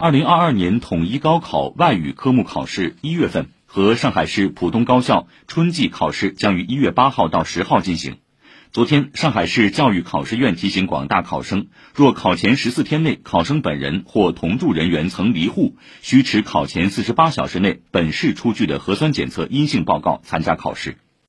二零二二年统一高考外语科目考试一月份和上海市普通高校春季考试将于一月八号到十号进行。昨天上海市教育考试院提醒广大考生若考前十四天内考生本人或同住人员曾离沪需持考前四十八小时内本市出具的核酸检测阴性报告参加考试。